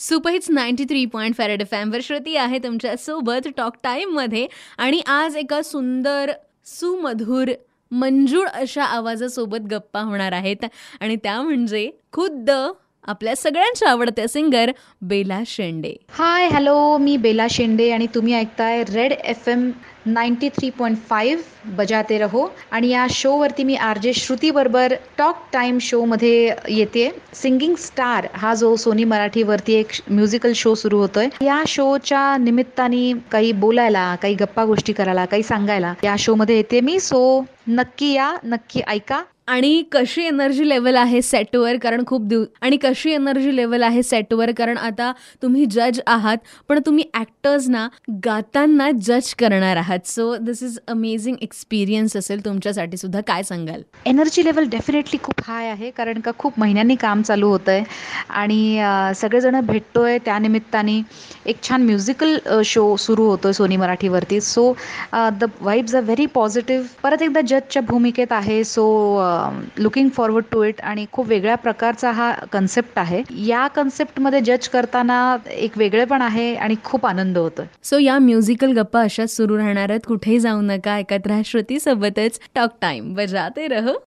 Superhits ninety three point five red F एमवर Shruti आहे तुमच्यासोबत talk टाईममध्ये आणि आज एका सुंदर सुमधुर मंजूळ अशा आवाजासोबत गप्पा होणार आहेत. आणि त्या म्हणजे खुद्द आपल्या सगळ्यांच्या आवडत्या singer Bela Shende. Hi hello मी बेला शेंडे आणि तुम्ही ऐकताय Red F M ninety three point five बजाते रहो. आणि या शोवरती मी आर जे श्रुतीबरोबर टॉक टाईम शोमध्ये येते. सिंगिंग स्टार हा जो सोनी मराठीवरती एक म्युझिकल शो सुरू होतोय. या शोच्या निमित्ताने काही बोलायला काही गप्पा गोष्टी करायला काही सांगायला या शोमध्ये येते मी. सो नक्की या नक्की ऐका. आणि कशी एनर्जी लेवल आहे सेटवर कारण खूप दिव आणि कशी एनर्जी लेवल आहे सेटवर कारण आता तुम्ही जज आहात पण तुम्ही ॲक्टर्स ना गाताना जज करणार आहात. So this is amazing experience असेल तुमच्यासाठी सुद्धा. काय सांगाल? एनर्जी लेवल डेफिनेटली खूप हाय आहे कारण का खूप महिन्यांनी काम चालू होतं आहे आणि सगळेजण भेटतोय त्यानिमित्ताने एक छान म्युझिकल शो सुरू होतोय सोनी मराठीवरती. So the vibes are very positive परत एकदा जजच्या भूमिकेत आहे. So looking forward to it आणि खूप वेगळ्या प्रकारचा हा कन्सेप्ट आहे. या कन्सेप्टमध्ये जज करताना एक वेगळे पण आहे आणि खूप आनंद होतोय. सो या म्युझिकल गप्पा अशाच सुरू राहणार आहेत. कुठेही जाऊ नका. एकत्र श्रुतीसोबतच. टॉक टाइम बजाते रहो.